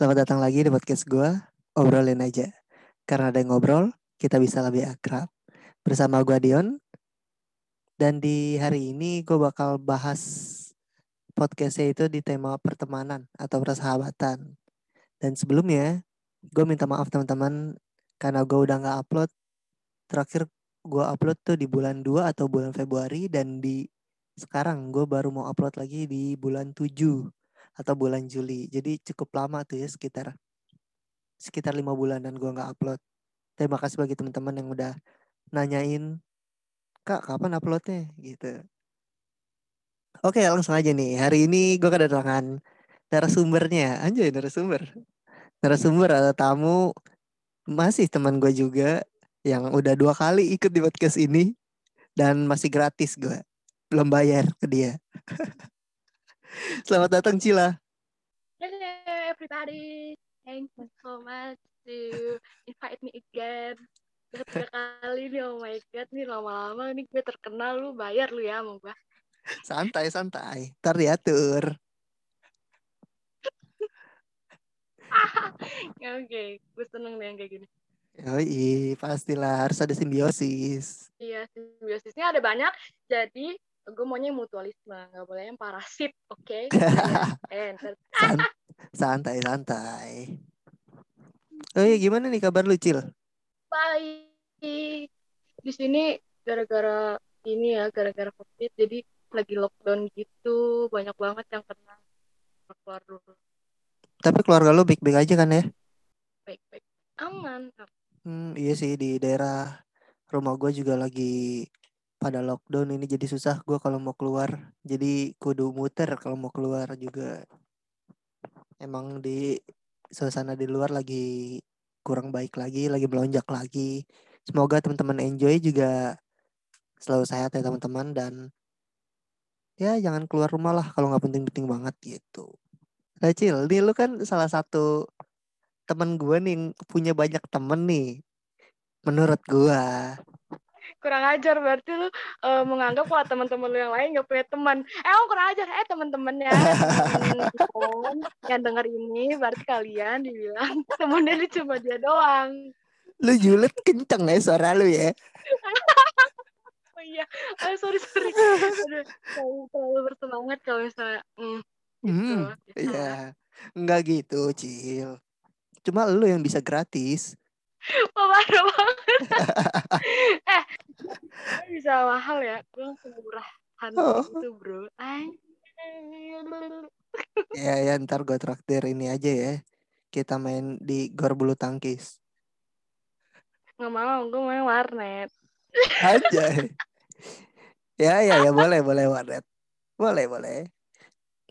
Selamat datang lagi di podcast gue, obrolin aja. Karena ada yang ngobrol, kita bisa lebih akrab. Bersama gue Dion, dan di hari ini gue bakal bahas podcastnya itu di tema pertemanan atau persahabatan. Dan sebelumnya, gue minta maaf teman-teman karena gue udah gak upload. Terakhir gue upload tuh di bulan 2 atau bulan Februari dan di sekarang gue baru mau upload lagi di bulan 7 atau bulan Juli. Jadi cukup lama tuh ya sekitar sekitar lima bulan dan gue nggak upload. Terima kasih bagi teman-teman yang udah nanyain kak kapan uploadnya gitu. Oke langsung aja nih. Hari ini gue kedatangan narasumbernya. Anjay narasumber. Narasumber atau tamu masih teman gue juga yang udah dua kali ikut di podcast ini dan masih gratis gue belum bayar ke dia. Selamat datang Cila. Hello everybody. Thank you so much to invite me again. Ketiga kali nih, oh my god nih lama-lama nih gue terkenal lu bayar lu ya mau gue. Santai santai, ntar diatur. Oke, okay. gue seneng nih yang kayak gini. Yoi, pastilah harus ada simbiosis. Iya, simbiosisnya ada banyak. Jadi gue maunya mutualisme nggak boleh yang parasit oke? Okay? eh, santai santai. Oh iya gimana nih kabar lu cil? Baik. Di sini gara-gara ini ya gara-gara covid jadi lagi lockdown gitu. Banyak banget yang kena. Keluar dulu tapi keluarga lu baik-baik aja kan ya? Baik-baik. Aman hmm, iya sih di daerah rumah gue juga lagi pada lockdown ini jadi susah gue kalau mau keluar. Jadi kudu muter kalau mau keluar juga. Emang di suasana di luar lagi kurang baik lagi lagi melonjak lagi. Semoga teman-teman enjoy juga selalu sehat ya teman-teman. Dan ya jangan keluar rumah lah kalau nggak penting-penting banget gitu. Kecil, nih lu kan salah satu teman gue nih punya banyak temen nih menurut gue kurang ajar berarti lu uh, menganggap kalau teman-teman lu yang lain gak punya teman. Eh oh, kurang ajar. Eh teman-temannya. Yang denger ini berarti kalian dibilang temennya itu cuma dia doang. Lu julid kenceng ya suara lu ya. Oh iya. Oh, sorry sorry. Aduh, terlalu bersemangat kalau misalnya mm, gitu. Hmm, iya. Enggak gitu, Cil. Cuma lu yang bisa gratis. Parah banget. eh, bisa mahal ya. Gue langsung murahan oh. gitu, bro. ya, ya ntar gue traktir ini aja ya. Kita main di gor bulu tangkis. Nggak mau, gue main warnet. aja. ya, ya, ya boleh, boleh warnet. Boleh, boleh.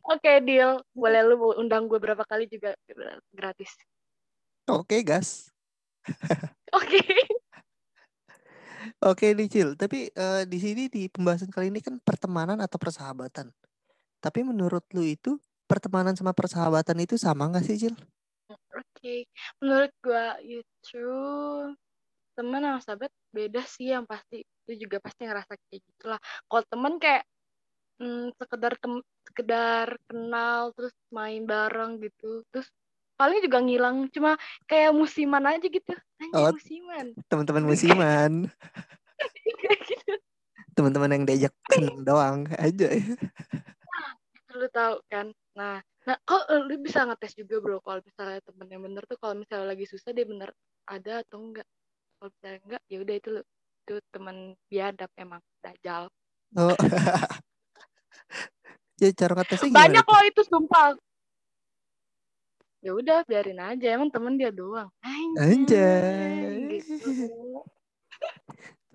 Oke, okay, deal. Boleh lu undang gue berapa kali juga gratis. Oke, okay, gas. Oke. Oke nih Cil, tapi uh, di sini di pembahasan kali ini kan pertemanan atau persahabatan. Tapi menurut lu itu pertemanan sama persahabatan itu sama gak sih Cil? Oke, okay. menurut gua itu teman sama sahabat beda sih yang pasti itu juga pasti ngerasa kayak gitulah. Kalau teman kayak hmm, sekedar tem sekedar kenal terus main bareng gitu, terus paling juga ngilang cuma kayak musiman aja gitu. Anjir, oh, musiman. teman-teman musiman. Gitu. teman-teman yang diajak seneng doang aja. Nah, lu tahu kan? Nah nah kok lu bisa ngetes juga bro kalau misalnya temen yang bener tuh kalau misalnya lagi susah dia bener ada atau enggak? Kalau misalnya enggak ya udah itu lu itu teman biadab emang dajal oh. Ya cara ngetesnya banyak loh itu sumpah ya udah biarin aja emang temen dia doang. Anjay, gitu.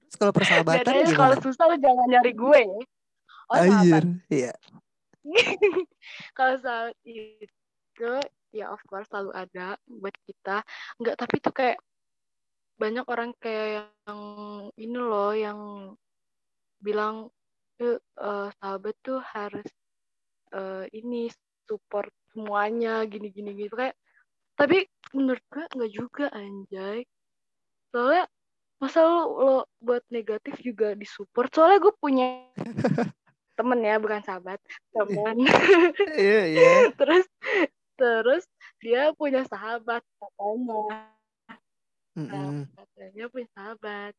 terus kalau persahabatan gimana? kalau susah lu jangan nyari gue oh Anjir, iya. Kalau saat itu ya of course selalu ada buat kita. Enggak tapi tuh kayak banyak orang kayak yang ini loh yang bilang uh, sahabat tuh harus uh, ini support semuanya gini gini gitu kayak tapi menurut gue nggak juga anjay. Soalnya masa lo, lo buat negatif juga disupport? Soalnya gue punya temen ya bukan sahabat temen. Iya iya. Terus terus dia punya sahabat katanya. Mm-mm. Nah, katanya punya sahabat.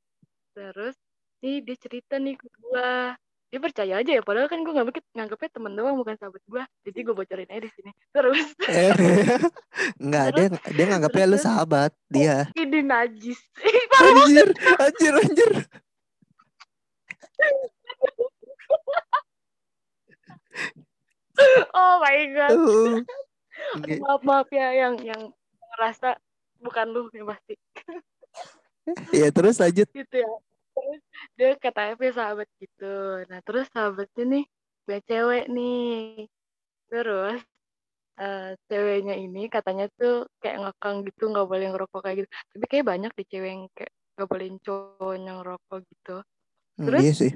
Terus nih dia cerita nih ke gua dia percaya aja ya padahal kan gue nggak nganggapnya temen doang bukan sahabat gua. Jadi gue bocorin aja di sini. Terus. Enggak, dia dia nganggapnya lu sahabat dia. ini najis. Anjir, anjir, anjir. oh my god. Uh. Maaf maaf ya yang yang ngerasa bukan lu ya pasti. Ya terus lanjut. gitu ya terus dia katanya punya sahabat gitu nah terus sahabatnya nih punya cewek nih terus eh, ceweknya ini katanya tuh kayak ngekang gitu nggak boleh ngerokok kayak gitu tapi kayak banyak di cewek yang kayak nggak boleh cowok yang ngerokok gitu Hmm, Terus? iya sih.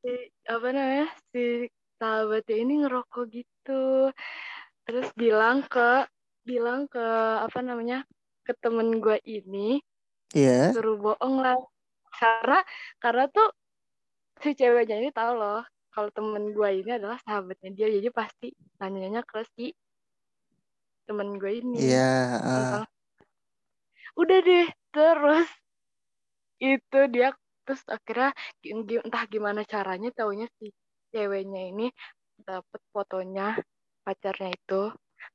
si apa namanya si sahabatnya ini ngerokok gitu terus bilang ke bilang ke apa namanya ke temen gue ini Iya. suruh bohong lah karena karena tuh si ceweknya ini tahu loh kalau temen gue ini adalah sahabatnya dia jadi pasti nanyanya ke si temen gue ini Iya. ah. tentang udah deh terus itu dia terus akhirnya entah gimana caranya taunya si ceweknya ini dapet fotonya pacarnya itu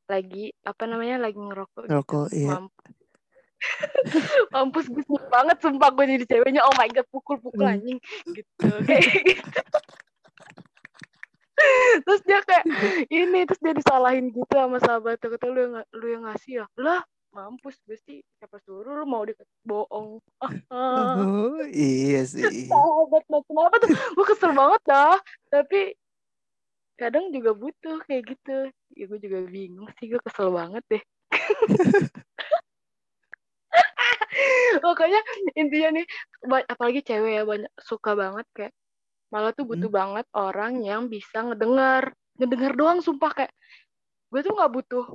lagi apa namanya lagi ngerokok Rokok, gitu. iya. Mamp- mampus gue banget sumpah gue jadi ceweknya oh my god pukul pukul Hmm. anjing gitu kayak terus dia kayak ini terus dia disalahin gitu sama sahabatnya kata lu yang lu yang ngasih ya? Lah mampus gue sih siapa suruh lu mau dikata bohong. Oh, iya sih. sahabat macam apa tuh? Gue kesel banget dah tapi kadang juga butuh kayak gitu. Ya gue juga bingung sih gue kesel banget deh pokoknya intinya nih apalagi cewek ya banyak suka banget kayak malah tuh butuh banget orang yang bisa ngedengar ngedengar doang sumpah kayak gue tuh nggak butuh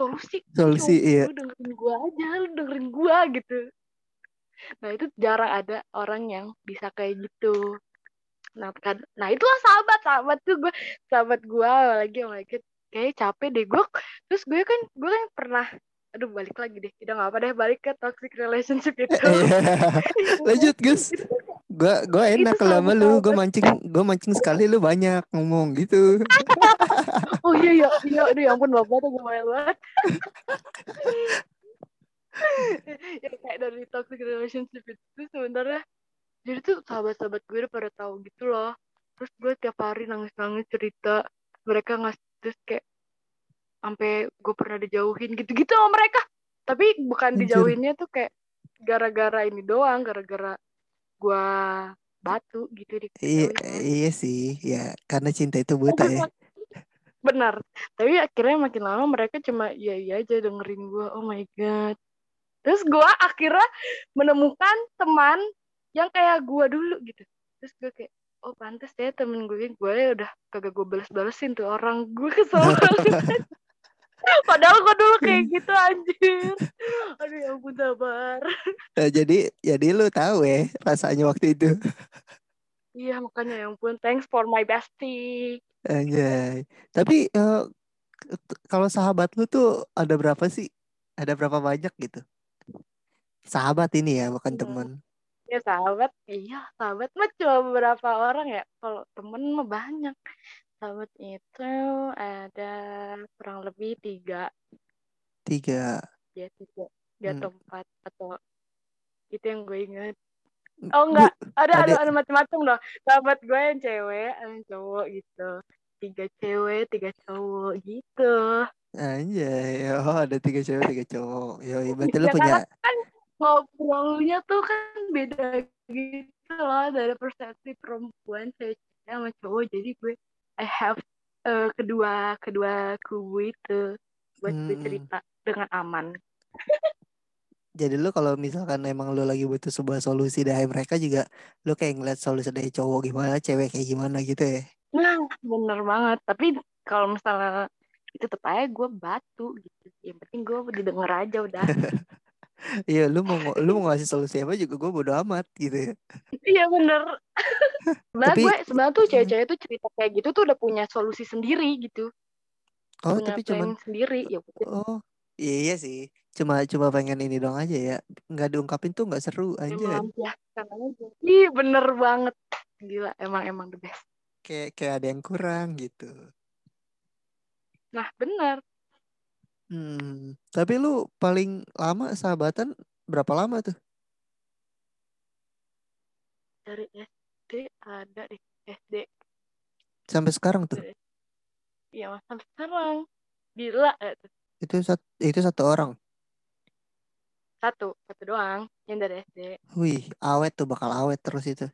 solusi Solusi, Cuma iya. lu dengerin gue aja lu dengerin gue gitu. Nah itu jarang ada orang yang bisa kayak gitu. Nah kan nah itulah sahabat sahabat tuh gue sahabat gue lagi yang lagi kayak capek deh gue terus gue kan gue kan pernah aduh balik lagi deh. Udah nggak apa deh balik ke toxic relationship itu. Lanjut, Gus. Gua gua enak kalau sama lu, gua sahabat-sahabat. mancing, gua mancing sekali lu banyak ngomong gitu. oh iya iya iya. Aduh ya ampun bapak tuh gue banget. Ya kayak dari toxic relationship itu sebenarnya jadi tuh sahabat-sahabat gue udah pada tahu gitu loh. Terus gue tiap hari nangis-nangis cerita. Mereka ngasih terus kayak sampai gue pernah dijauhin gitu-gitu sama mereka. Tapi bukan Anjir. dijauhinnya tuh kayak gara-gara ini doang gara-gara gue batu gitu di Iya, iya sih, ya karena cinta itu buta ya. benar. Tapi akhirnya makin lama mereka cuma iya iya aja dengerin gue oh my god. Terus gue akhirnya menemukan teman yang kayak gue dulu gitu. Terus gue kayak oh pantas ya temen gue gue udah kagak gue balas-balesin tuh orang gue kesel banget padahal gue dulu kayak gitu anjir aduh ya ampun sabar Nah, jadi jadi lu tahu ya rasanya waktu itu. iya makanya ya ampun thanks for my bestie Anjay. Tapi eh, kalau sahabat lu tuh ada berapa sih? Ada berapa banyak gitu? Sahabat ini ya, bukan Hmm. teman. ya sahabat iya sahabat mah cuma beberapa orang ya kalau temen mah banyak sahabat itu ada lebih tiga. Tiga. ya tiga. Tiga Hmm. atau empat atau itu yang gue ingat. Oh enggak. ada ada. ada- macam-macam loh sahabat gue yang cewek yang cowok gitu. Tiga cewek tiga cowok gitu. Anjay. Oh, ada tiga cewek, tiga cowok. Yo, berarti lu Ya, punya kan ngobrolnya tuh kan beda gitu loh. Dari persepsi perempuan cewek sama cowok. Jadi gue I have eh, kedua kedua kubu itu buat Hmm. cerita dengan aman Jadi lu kalau misalkan emang lu lagi butuh sebuah solusi dari mereka juga lu kayak ngeliat solusi dari cowok gimana, cewek kayak gimana gitu ya. nah bener banget tapi kalau misalnya itu tetap aja gue batu gitu yang penting gue didengar aja udah Iya, lu mau lu mau ngasih solusi apa juga gue bodo amat gitu ya. iya bener sebenarnya Tapi- gue sebenarnya tuh cewek-cewek tuh cerita kayak gitu tuh udah punya solusi sendiri gitu Oh, punya tapi cuman sendiri ya oh iya, iya sih. Cuma cuma pengen ini dong aja ya. Nggak diungkapin tuh nggak seru ya aja. melampiaskan aja ih bener banget gila emang emang the best Kayak kayak ada yang kurang gitu. nah bener Hmm, tapi lu paling lama sahabatan berapa lama tuh? dari SD ada deh SD Sampai sekarang tuh. iya mas sampai sekarang gila ya tuh. Itu satu itu satu orang. satu satu doang yang dari SD Wih, awet tuh bakal awet terus itu.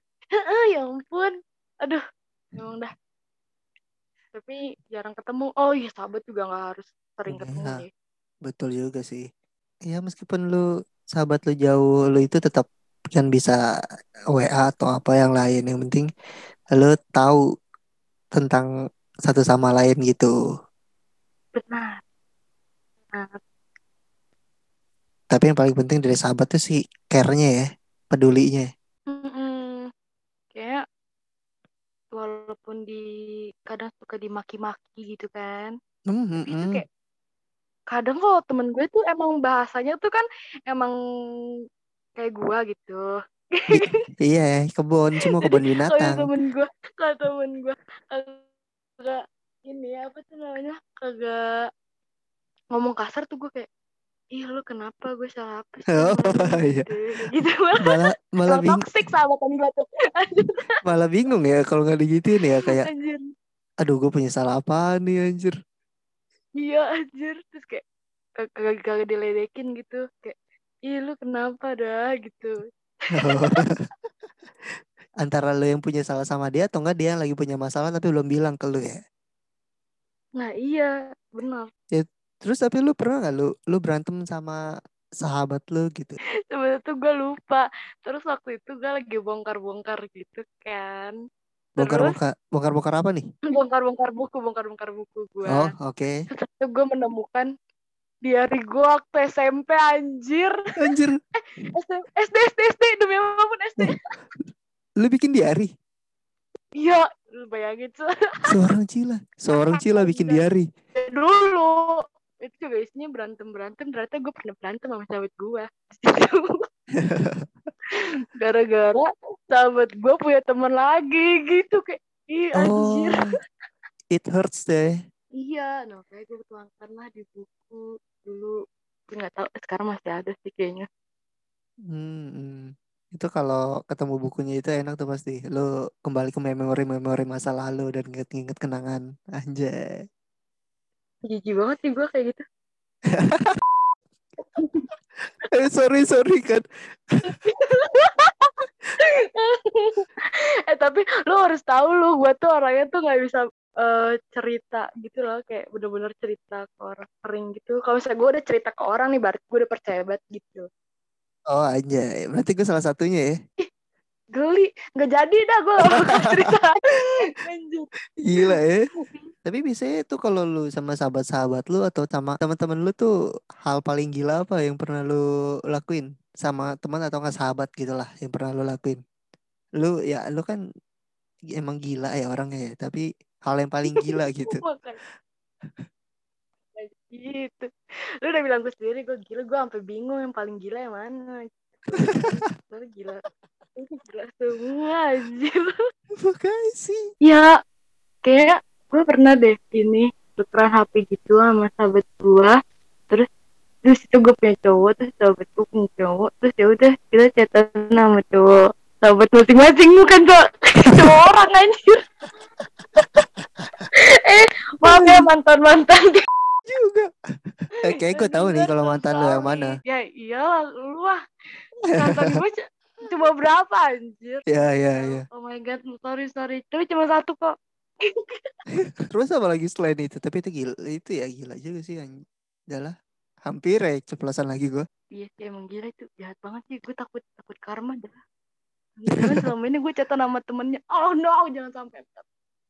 ya ampun aduh emang dah tapi jarang ketemu oh iya sahabat juga nggak harus sering ketemu Iya. deh Betul juga sih. Ya meskipun lu sahabat lu jauh, lu itu tetap kan bisa WA atau apa yang lain. Yang penting lu tahu tentang satu sama lain gitu. benar benar Tapi yang paling penting dari sahabat tuh sih care-nya ya, pedulinya. Mm-mm. kayak walaupun di kadang suka dimaki-maki gitu kan Hmm, tapi itu kayak kadang kok temen gue tuh emang bahasanya tuh kan emang kayak gua gitu iya, kebun semua kebun kalau binatang. temen gue kalau temen gue kagak ini apa tuh namanya kagak ngomong kasar tuh gue kayak ih lu kenapa gue salah apa sih Oh, sama lu?" iya. gitu gitu Malah malah emang bing toxic sahabatan gue tuh malah bingung ya kalau nggak digituin ya kayak anjir aduh gue punya salah apa nih anjir. iya anjir terus kayak kagak kagak diledekin gitu kayak ih lu kenapa dah gitu Antara lu yang punya salah sama dia atau enggak dia yang lagi punya masalah tapi belum bilang ke lu ya. nah iya benar Terus tapi lu pernah nggak lu lu berantem sama sahabat lu gitu? sebenarnya tuh gue lupa terus waktu itu gue lagi bongkar-bongkar gitu kan terus Bongkar-bongkar bongkar-bongkar apa nih? bongkar-bongkar buku bongkar-bongkar buku gue Oh, oke. terus itu gue menemukan diary gue waktu SMP anjir. Anjir, SD SD SD, SD demi apa pun SD lu bikin diary? iya lu bayangin tuh Seorang Cila, seorang Cila bikin diary. dulu. Itu juga isinya berantem berantem ternyata gue pernah berantem sama sahabat gue gara-gara sahabat gue punya teman lagi gitu. Kayak ih Oh, anjir it hurts deh. iya nah kayak gue tuangkan lah di buku dulu nggak tahu sekarang masih ada sih kayaknya Hmm, hmm. Itu kalau ketemu bukunya itu enak tuh pasti. Lu kembali ke memori-memori masa lalu dan inget-inget kenangan. Anjay. jijik banget sih gue kayak gitu Eh, sorry, sorry kan. eh tapi lu harus tahu lu gue tuh orangnya tuh nggak bisa eh, cerita gitu loh kayak bener-bener cerita ke orang sering gitu kalau misalnya gue udah cerita ke orang nih berarti gue udah percaya banget gitu Oh, anjay. Berarti gue salah satunya ya. geli nggak jadi dah gue cerita Gila ya. Tapi biasanya tuh kalau lu sama sahabat-sahabat lu atau sama teman-teman lu tuh hal paling gila apa yang pernah lu lakuin sama teman atau nggak sahabat gitu lah yang pernah lu lakuin? Lu ya lu kan emang gila ya orangnya ya, tapi hal yang paling gila gitu. Gitu. Lu udah bilang gue sendiri gue gila gue sampai bingung yang paling gila yang mana. Soalnya gila. Gila semua anjir. Makasih. Sih. ya kayak gue pernah deh ini tukeran HP gitu sama sahabat gue terus terus itu gue punya cowok terus sahabat gue punya cowok. Terus ya udah kita chatan sama cowok sahabat masing-masing bukan cowok cowok orang anjir eh maaf ya mantan mantan juga. Eh, kayak gue tahu nih kalau mantan lu yang mana. ya iyalah lu lah mantan gue cuma berapa anjir Ya ya ya. oh my god sorry sorry tapi cuma satu kok Terus apa lagi selain itu? Tapi itu gila, itu ya gila juga sih. anj- Udah lah. Hampir ya ceplosan lagi gue. Iya sih emang gila itu jahat banget sih gue takut takut karma dah. Jangan selama ini gue chatan sama temennya. Oh no jangan sampai.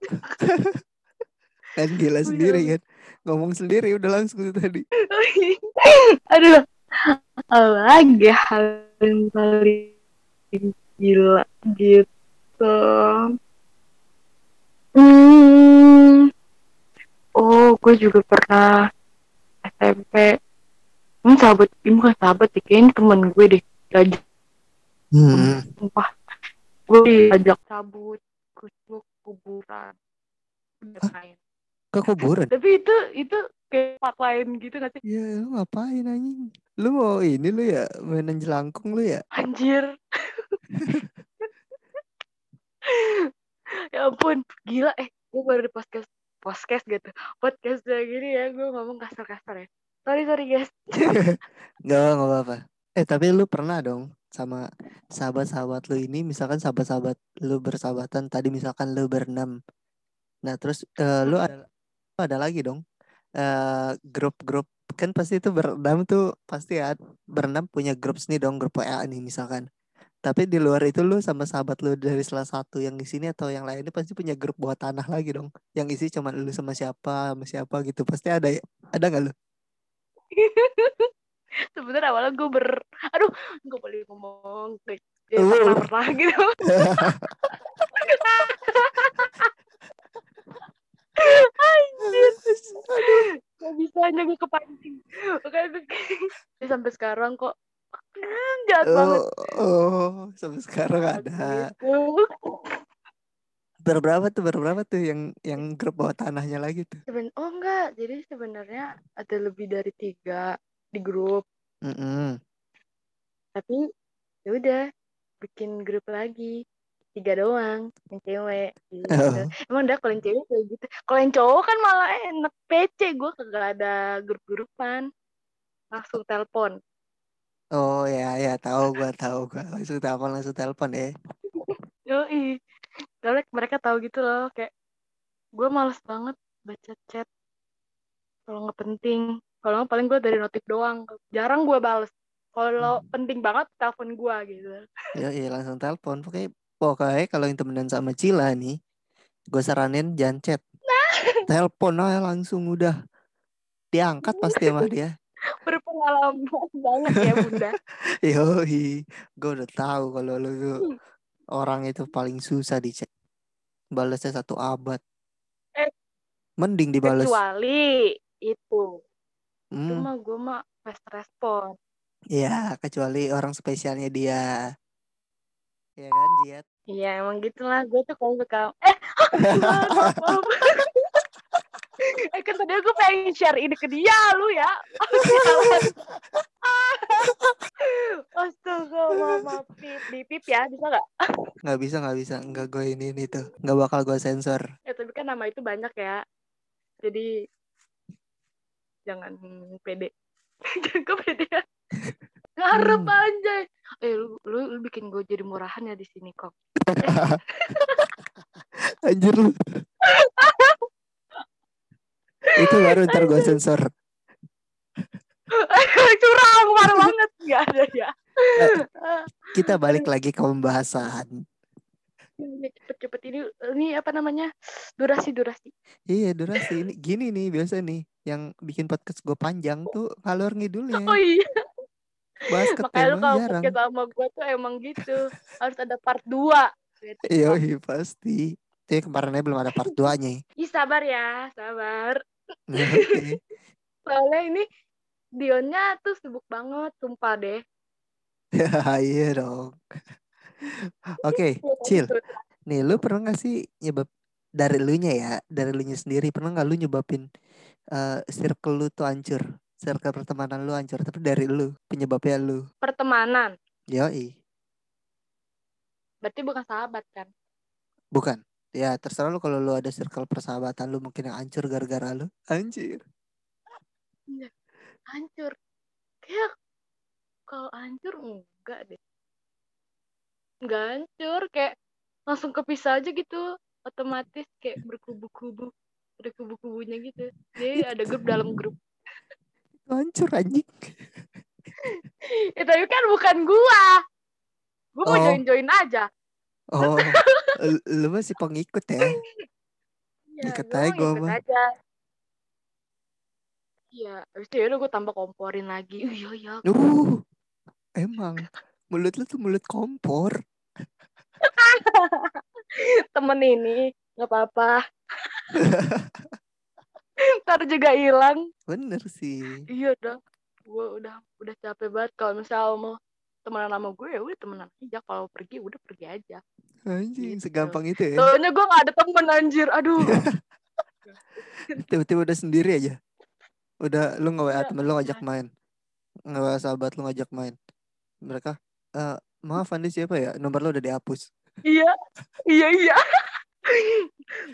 Kan gila sendiri kan. Ngomong sendiri udah langsung tadi. Aduh. Lagi hal yang paling gila gitu. Hmm. Oh gue juga pernah SMP ini sahabat ini bukan sahabat sih kayaknya temen gue deh diajak Hmm. sumpah gue diajak cabut ke kuburan main. Ke kuburan? tapi itu itu kayak part lain gitu gak sih Ya lu ngapain anjing? Lu mau ini lu ya mainan jelangkung lu ya? anjir ya ampun gila eh gue baru di podcast podcast gitu podcast kayak gini ya gue ngomong kasar-kasar ya sorry sorry guys Gak apa gak apa. Eh tapi lu pernah dong sama sahabat-sahabat lu ini misalkan sahabat-sahabat lu bersahabatan tadi misalkan lu berenam. Nah terus eh, lu ada ada lagi dong eh grup-grup kan pasti itu berenam tuh pasti ya berenam punya grup nih dong grup WA nih misalkan. Tapi di luar itu lu sama sahabat lu dari salah satu yang di sini atau yang lainnya pasti punya grup bawah tanah lagi dong. Yang isi cuma lu sama siapa sama siapa gitu. Pasti ada ya. Ada nggak lu? sebenarnya awalnya gue ber aduh gue boleh ngomong Lu. pernah pernah gitu gak bisa aja gue kepancing makanya gue sampai sekarang kok jahat banget Oh, oh, sampai sekarang ada. gitu. Berberapa tuh, berberapa tuh yang yang grup bawah tanahnya lagi tuh? Seben oh enggak jadi sebenarnya ada lebih dari tiga di grup Mm-mm. tapi ya udah bikin grup lagi tiga doang yang cewek gitu. Oh. emang udah kalau yang cewek kayak gitu kalau yang cowok kan malah enak PC gue kagak ada grup-grupan langsung telepon Oh ya ya tahu gua tahu gua langsung telepon langsung telepon ya. Yoi. Soalnya mereka tahu gitu loh kayak gue males banget baca chat kalau nggak penting kalau paling gue dari notif doang jarang gue bales kalau penting banget telepon gue gitu Ya iya langsung telepon. Pokoknya pokoknya kalau yang temenan sama Cila nih, gue saranin jangan chat. Telepon aja langsung udah diangkat pasti sama dia. berpengalaman banget ya bunda Yoi, gue udah tahu kalau lu tuh orang itu paling susah di chat. Balasnya satu abad. Eh. Mending dibales. kecuali itu Hmm. cuma gue mah fast respon Ya, kecuali orang spesialnya dia. Ya kan, Jiat? iya emang gitulah gue tuh kalau suka eh maaf. eh kan tadi gue pengen share ini ke dia lu ya Astaga, maaf, pip, di pip ya, bisa nggak? Nggak bisa, nggak bisa. Nggak gue ini, ini tuh. Nggak bakal gue sensor. Ya, tapi kan nama itu banyak ya. Jadi, jangan pede. jangan pede ya. Ngarep Hmm. anjay. Eh, lu, lu, lu bikin gue jadi murahan ya di sini kok. Anjir lu. Itu baru ntar gue sensor. Curang, parah banget. Gak ada ya. Kita balik lagi ke pembahasan. Ini Cepet-cepet ini, ini apa namanya? Durasi-durasi. Iya, durasi. Ini, gini nih, biasa nih. Yang bikin podcast gue panjang tuh ngalor ngidulnya. Oh iya. Bahas ke Makanya lu kalau jarang. podcast sama gue tuh emang gitu. Harus ada part 2. Gitu. Iya, iya, pasti. Tapi kemarinnya belum ada part 2-nya. Ih, sabar ya, sabar. Oke. Soalnya ini Dionnya tuh sibuk banget, sumpah deh. iya dong. Oke, Cil. Nih, lu pernah gak sih nyebab dari lu nya ya, dari lu nya sendiri pernah nggak lu nyebabin eh circle lu tuh hancur, circle pertemanan lu hancur, tapi dari lu penyebabnya lu. Pertemanan, Yoi, berarti bukan sahabat kan? bukan. Ya terserah lu kalau lu ada circle persahabatan lu mungkin yang hancur gara-gara lu. Anjir. Hancur. Kayak kalau hancur enggak deh. Enggak hancur, kayak langsung kepisah aja gitu. Otomatis kayak berkubu-kubu. Ada kubu-kubunya gitu. Jadi ada grup dalam grup. Hancur anjing. Ya, tapi kan bukan gua. Gua mau Oh. join-join aja. Oh, lu- masih pengikut ya? Ya, Ikut gua aja gua mah. aja. Iya, habis itu yaudah gue tambah komporin lagi. Iya, iya. Uh, emang mulut lu tuh mulut kompor. Temen ini nggak apa-apa. ntar juga hilang Bener sih. iya dah gue udah udah capek banget kalau misal mau temenan sama gue ya udah temenan aja kalau pergi udah pergi aja Anjing, Gitu. segampang itu ya. soalnya gue gak ada temen anjir aduh Tiba-tiba udah sendiri aja. Udah lu nge WA Iya, temen lu ngajak iya. main. Nge WA sahabat lu ngajak main. Mereka, eh maaf Andi siapa ya? Nomor lu udah dihapus. iya iya iya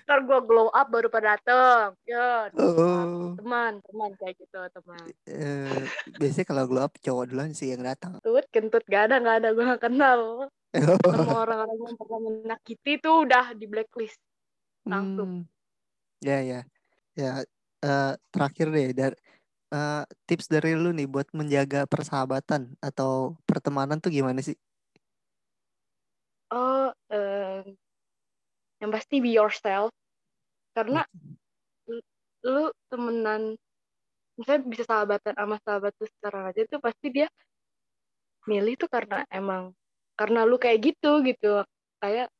ntar gue glow up baru pada dateng ya Oh. teman teman kayak gitu teman Eh, biasanya kalau glow up cowok duluan sih yang datang. tut kentut gak ada gak ada gue gak kenal sama orang-orang yang pernah menyakiti tuh udah di blacklist langsung Hmm. Ya ya. Ya eh, terakhir deh dari eh, tips dari lu nih buat menjaga persahabatan atau pertemanan tuh gimana sih? oh eh, yang pasti be yourself. Karena lu temenan misalnya bisa sahabatan sama sahabat tuh sekarang aja tuh pasti dia milih tuh karena emang karena lu kayak gitu gitu. Kayak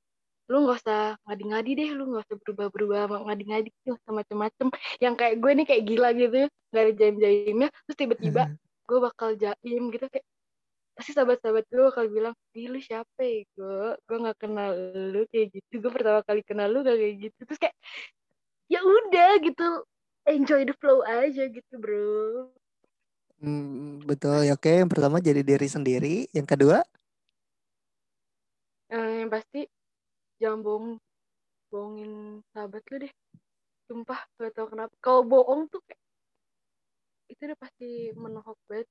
lu nggak usah ngadi-ngadi deh lu nggak usah berubah-berubah ngadi-ngadi tuh sama macem-macem yang kayak gue nih kayak gila gitu nggak ada jaim-jaimnya terus tiba-tiba gue bakal jaim gitu kayak pasti sahabat-sahabat gue bakal bilang Ih, lu siapa ya gue gue nggak kenal lu kayak gitu. Gue pertama kali kenal lu gak kayak gitu. Terus kayak ya udah gitu. Enjoy the flow aja gitu bro. Hmm, betul. Ya, oke, yang pertama jadi diri sendiri. Yang kedua, Eh, yang pasti jangan bohong. Bohongin sahabat lu deh. Sumpah gak tau kenapa. Kalau bohong tuh kayak itu udah pasti menohok banget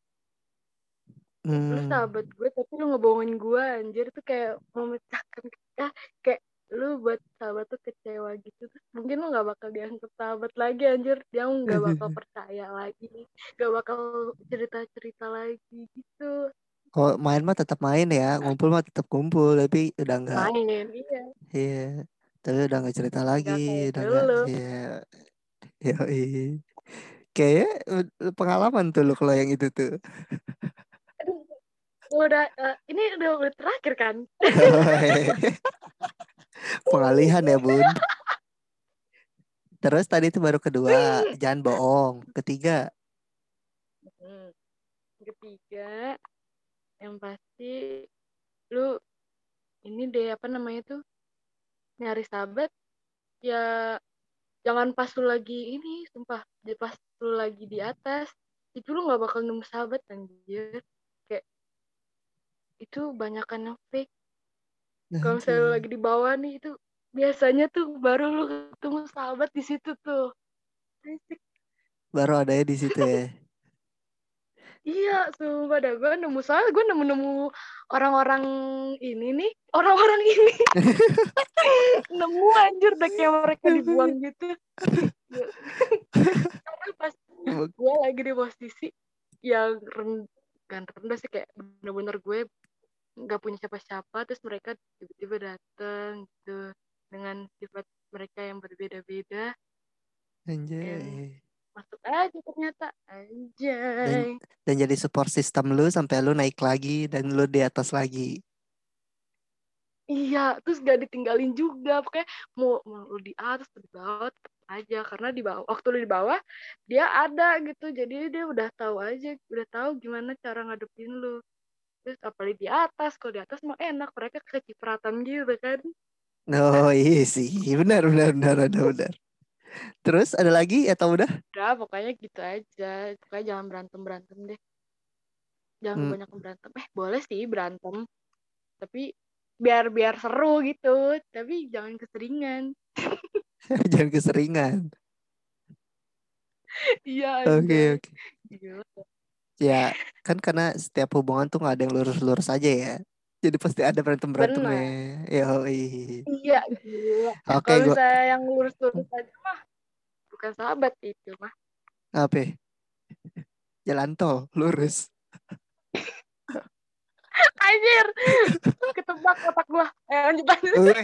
lu hmm, sahabat gue tapi lu ngebohongin gue anjir. Tuh kayak memecahkan kita. Kayak lu buat sahabat tuh kecewa gitu. Terus mungkin lu nggak bakal dianggap sahabat lagi anjir. Dia nggak bakal percaya lagi. Nggak bakal cerita cerita lagi gitu. Kalau main mah tetap main ya, ngumpul mah tetap kumpul, tapi udah nggak, main iya. Iya, tapi udah nggak cerita lagi, kayak udah nggak, iya, yoi. Kayaknya uh, pengalaman tuh lu kalau yang itu tuh. Udah eh, ini udah, udah terakhir kan Pengalihan ya bun. Terus tadi itu baru kedua, jangan bohong. Ketiga, Hmm. Ketiga, yang pasti lu ini deh apa namanya tuh nyari sahabat ya jangan pas lu lagi ini sumpah pas lu lagi di atas itu lu nggak bakal nemu sahabat anjir itu banyakan yang fake kalau misalnya lu Anjing. lagi di bawah nih itu biasanya tuh baru lu ketemu sahabat di situ tuh baru adanya di situ ya. Iya, sumpah dah gue nemu soalnya gue nemu-nemu orang-orang ini nih, orang-orang ini nemu anjir dah kayak mereka dibuang gitu. Karena pas gue lagi di posisi yang rendah, kan rendah sih kayak bener-bener gue nggak punya siapa-siapa, terus mereka tiba-tiba datang gitu dengan sifat mereka yang berbeda-beda, Anjay. masuk aja ternyata anjay. Dan jadi support system lu sampai lu naik lagi dan lu di atas lagi. Iya, terus gak ditinggalin juga. Pokoknya mau, mau lu di atas di bawah aja karena di bawah waktu lu di bawah dia ada gitu. Jadi dia udah tahu aja, udah tahu gimana cara ngadepin lu. Terus apalagi di atas, kalau di atas mah enak mereka kecipratan gitu kan. Oh iya sih, benar benar benar benar benar. Terus ada lagi atau udah? Udah, pokoknya gitu aja. Pokoknya jangan berantem-berantem deh. Jangan Hmm. banyak berantem. Eh, boleh sih berantem. Tapi biar biar seru gitu. Tapi jangan keseringan. Jangan keseringan. Iya, Oke anjay. oke. Ya kan karena setiap hubungan tuh nggak ada yang lurus-lurus aja ya. Jadi pasti ada berantem berantemnya. Yoi. Iya, gila. Oke Kalau gua misalnya yang lurus-lurus aja mah bukan sahabat itu mah. apa? ya? Jalan tol lurus. Anjir, ketebak otak gua. Eh, lanjut lanjut.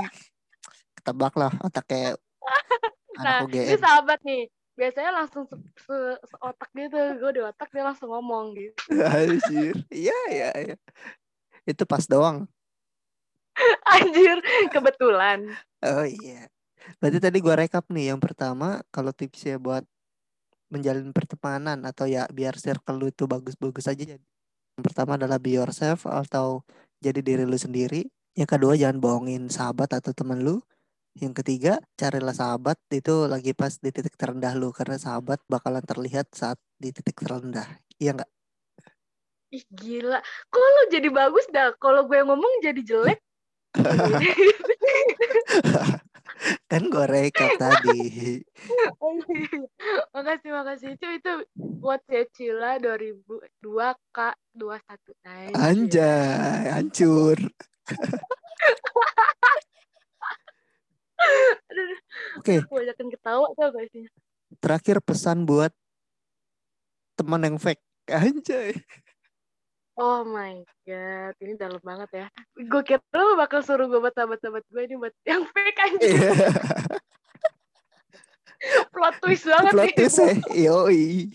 Ketebak lah otaknya Nah, anak ini UGM. sahabat nih. Biasanya langsung se se- seotak gitu. Gue di otak dia langsung ngomong gitu. Anjir. Iya iya iya. Itu pas doang. Anjir, kebetulan. Oh iya. Berarti tadi gua rekap nih. Yang pertama kalau tipsnya buat menjalin pertemanan atau ya biar circle lu itu bagus-bagus aja yang pertama adalah be yourself atau jadi diri lu sendiri yang kedua jangan bohongin sahabat atau teman lu yang ketiga carilah sahabat. Itu lagi pas di titik terendah lu karena sahabat bakalan terlihat saat di titik terendah. Iya nggak? Ih gila. Kok lu jadi bagus dah? Kalau gue ngomong jadi jelek. Kan gue rekap tadi. Makasih makasih. Itu itu buat Cila 2002 k 21 anjay hancur Oke. Okay. Ketawa? Terakhir pesan buat teman yang fake. Anjay. Oh my god, ini dalam banget ya. Gue kira lo bakal suruh gue buat sahabat-sahabat gue ini buat yang fake aja. Yeah. Plot twist banget Plot twist ya, yoi.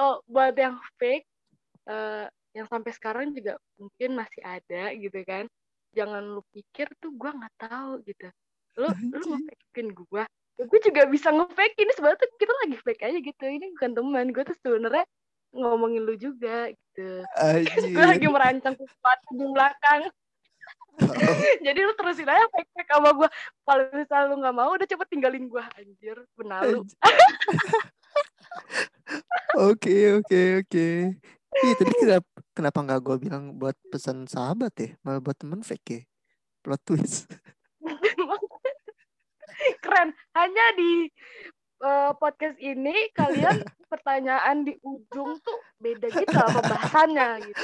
oh, buat yang fake, uh, yang sampai sekarang juga mungkin masih ada gitu kan. Jangan lu pikir tuh gue nggak tahu gitu. Lu lu ngefakein gue, ya gue juga bisa ngefake ini sebenarnya kita lagi fake aja gitu ini bukan teman gue tuh sebenarnya ngomongin lu juga gitu. gue lagi merancang sesuatu di belakang. Oh. Jadi lu terusin aja fake-fake sama gue. Kalau misalnya lu gak mau, udah cepet tinggalin gue. Anjir, benalu. Oke, oke, oke. Iya, tadi kenapa, kenapa gak gue bilang buat pesan sahabat ya? Malah buat temen fake ya? Plot twist. Keren. Hanya di uh, podcast ini kalian pertanyaan di ujung tuh beda gitu apa bahasannya gitu.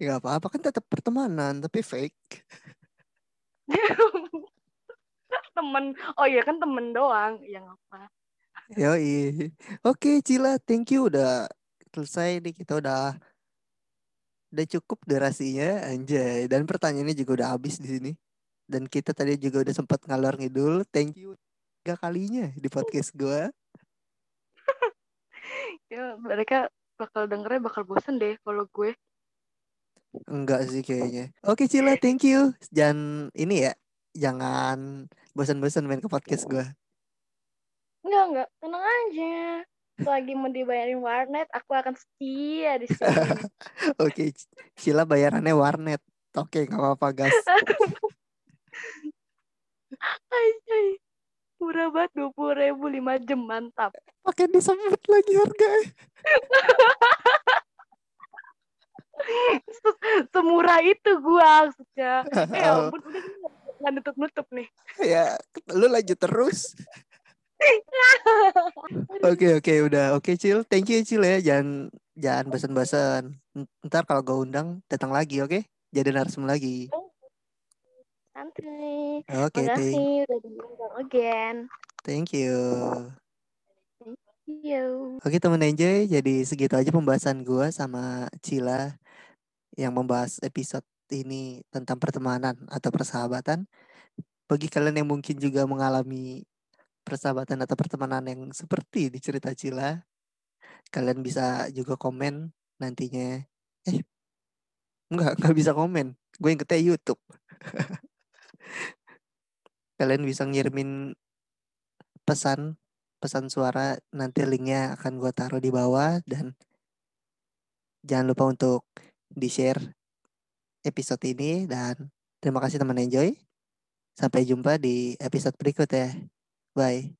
ya apa-apa kan tetap pertemanan tapi fake. temen oh iya kan temen doang yang apa Yoi. Oke, Cila, thank you udah selesai nih kita udah udah cukup durasinya anjay dan pertanyaannya juga udah habis di sini. Dan kita tadi juga udah sempat ngalor ngidul. Thank you tiga kalinya di podcast gue. ya mereka bakal dengernya bakal bosen deh kalau gue. Enggak sih kayaknya. Oke Cila, thank you. Jangan ini ya, jangan bosan-bosan main ke podcast gue. Enggak, enggak. Tenang aja. Lagi mau dibayarin warnet, aku akan setia di sini. Oke, Cila bayarannya warnet. Oke, nggak apa-apa, gas. Ay, murah banget dua puluh ribu lima jam mantap pakai disebut lagi harga semurah itu gua maksudnya eh ya ampun udah nggak nutup nutup nih ya lu lanjut terus Oke oke udah oke okay, Cil thank you Cil ya jangan jangan basan-basan ntar kalau gue undang datang lagi oke okay? jadi narsum lagi Santai. Oke, okay, Makasih udah diundang again. Thank you. Thank you. Oke teman enjoy, jadi segitu aja pembahasan gue sama Cila yang membahas episode ini tentang pertemanan atau persahabatan. Bagi kalian yang mungkin juga mengalami persahabatan atau pertemanan yang seperti di Cila, kalian bisa juga komen nantinya. Eh, enggak, enggak bisa komen. Gue yang ketemu YouTube. kalian bisa ngirimin pesan pesan suara nanti linknya akan gue taruh di bawah dan jangan lupa untuk di share episode ini dan terima kasih teman enjoy sampai jumpa di episode berikut ya Bye.